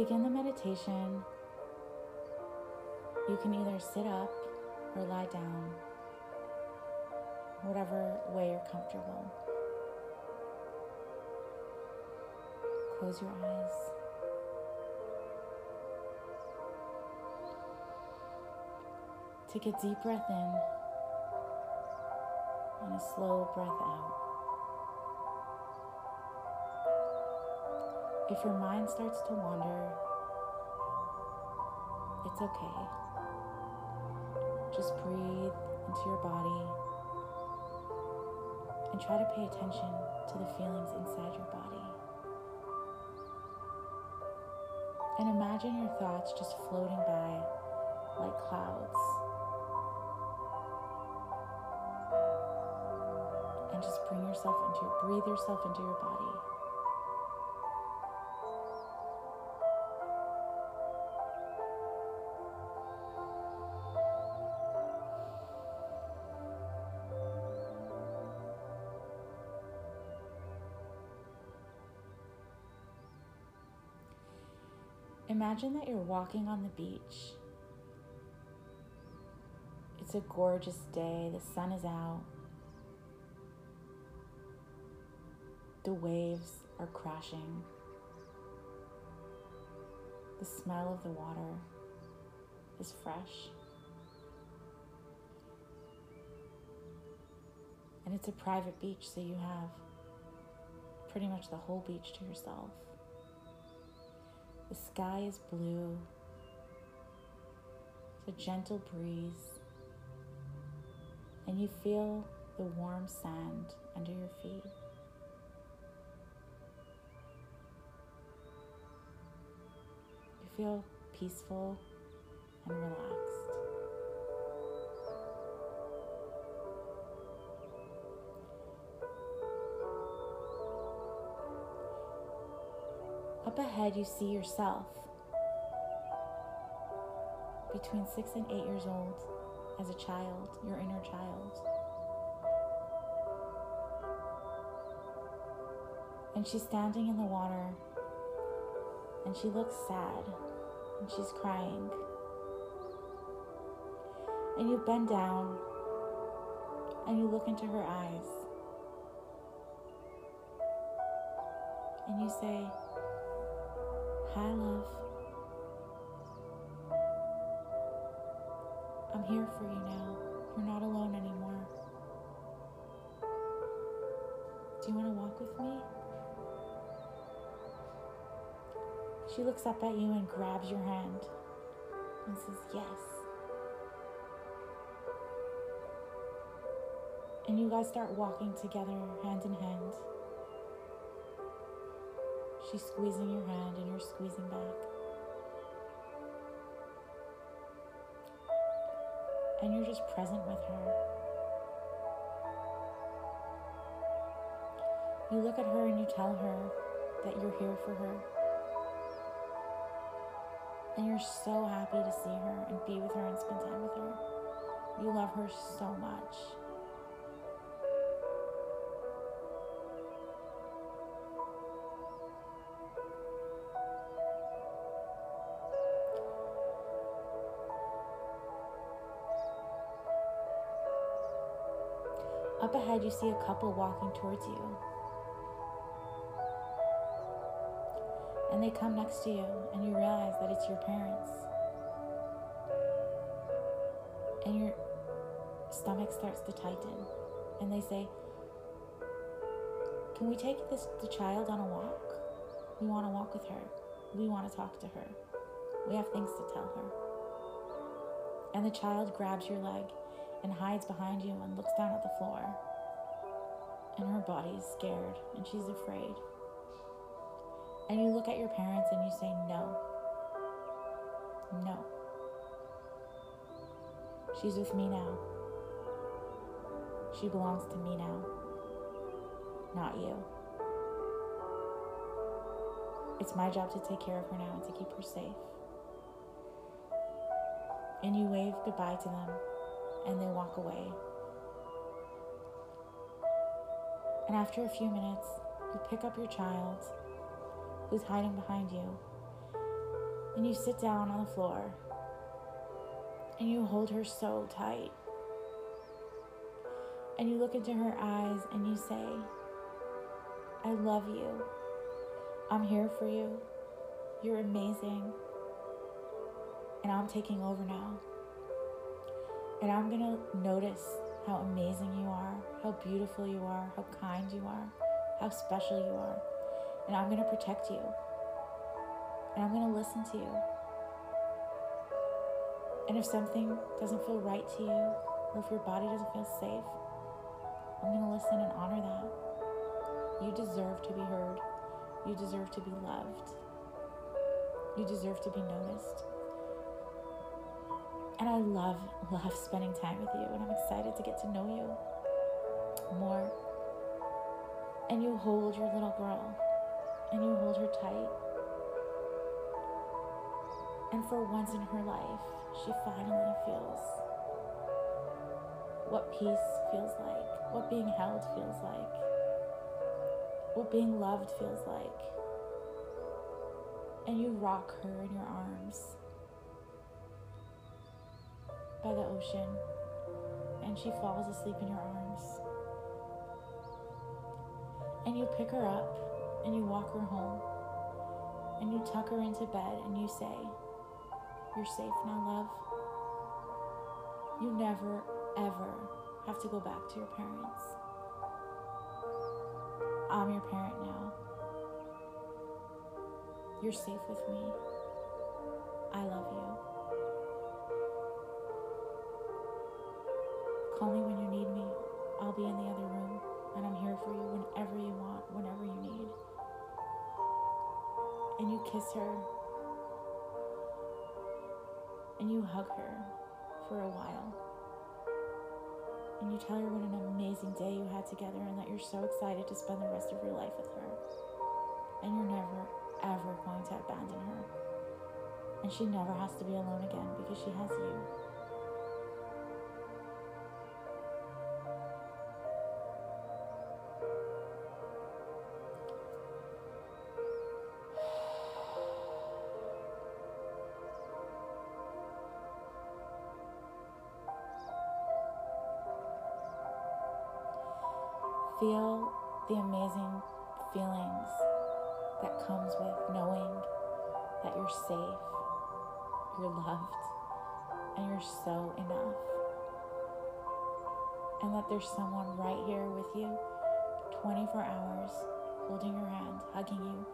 Begin the meditation, you can either sit up or lie down, whatever way you're comfortable. Close your eyes. Take a deep breath in and a slow breath out. If your mind starts to wander, it's okay. Just breathe into your body and try to pay attention to the feelings inside your body. And imagine your thoughts just floating by like clouds. And just bring yourself into your, breathe yourself into your body. Imagine that you're walking on the beach. It's a gorgeous day, the sun is out. The waves are crashing. The smell of the water is fresh. And it's a private beach, so you have pretty much the whole beach to yourself. The sky is blue. It's a gentle breeze. And you feel the warm sand under your feet. You feel peaceful and relaxed. Up ahead, you see yourself between six and eight years old as a child, your inner child. And she's standing in the water and she looks sad and she's crying. And you bend down and you look into her eyes and you say, Hi, love. I'm here for you now. You're not alone anymore. Do you want to walk with me? She looks up at you and grabs your hand and says, Yes. And you guys start walking together, hand in hand. She's squeezing your hand and you're squeezing back. And you're just present with her. You look at her and you tell her that you're here for her. And you're so happy to see her and be with her and spend time with her. You love her so much. Up ahead, you see a couple walking towards you. And they come next to you, and you realize that it's your parents. And your stomach starts to tighten. And they say, Can we take this the child on a walk? We want to walk with her. We want to talk to her. We have things to tell her. And the child grabs your leg and hides behind you and looks down at the floor. And her body is scared and she's afraid. And you look at your parents and you say, No. No. She's with me now. She belongs to me now, not you. It's my job to take care of her now and to keep her safe. And you wave goodbye to them and they walk away. And after a few minutes, you pick up your child who's hiding behind you And you sit down on the floor and you hold her so tight. And you look into her eyes and you say, I love you. I'm here for you. You're amazing. And I'm taking over now. And I'm going to notice how amazing you are, how beautiful you are, how kind you are, how special you are. And I'm going to protect you. And I'm going to listen to you. And if something doesn't feel right to you, or if your body doesn't feel safe, I'm going to listen and honor that. You deserve to be heard. You deserve to be loved. You deserve to be noticed. And I love, love spending time with you, and I'm excited to get to know you more. And you hold your little girl, and you hold her tight. And for once in her life, she finally feels what peace feels like, what being held feels like, what being loved feels like. And you rock her in your arms by the ocean, and she falls asleep in your arms. And you pick her up and you walk her home, and you tuck her into bed and you say, You're safe now, love. You never, ever have to go back to your parents. I'm your parent now. You're safe with me. I love you. Call me when you need me. I'll be in the other room, and I'm here for you whenever you want, whenever you need. And you kiss her, and you hug her for a while. And you tell her what an amazing day you had together, and that you're so excited to spend the rest of your life with her. And you're never, ever going to abandon her. And she never has to be alone again because she has you. Feel the amazing feelings that comes with knowing that you're safe, you're loved, and you're so enough. And that there's someone right here with you 24 hours, holding your hand, hugging you,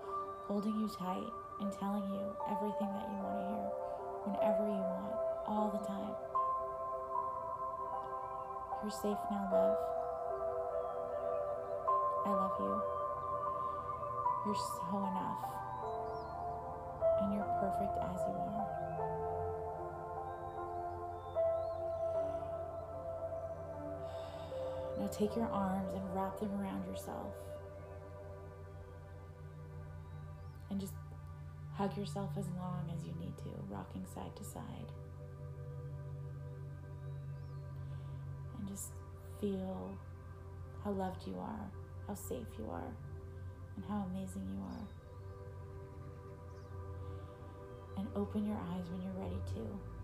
holding you tight, and telling you everything that you want to hear whenever you want, all the time. You're safe now, love. I love you. You're so enough. And you're perfect as you are. Now take your arms and wrap them around yourself. And just hug yourself as long as you need to, rocking side to side. And just feel how loved you are how safe you are, and how amazing you are. And open your eyes when you're ready to.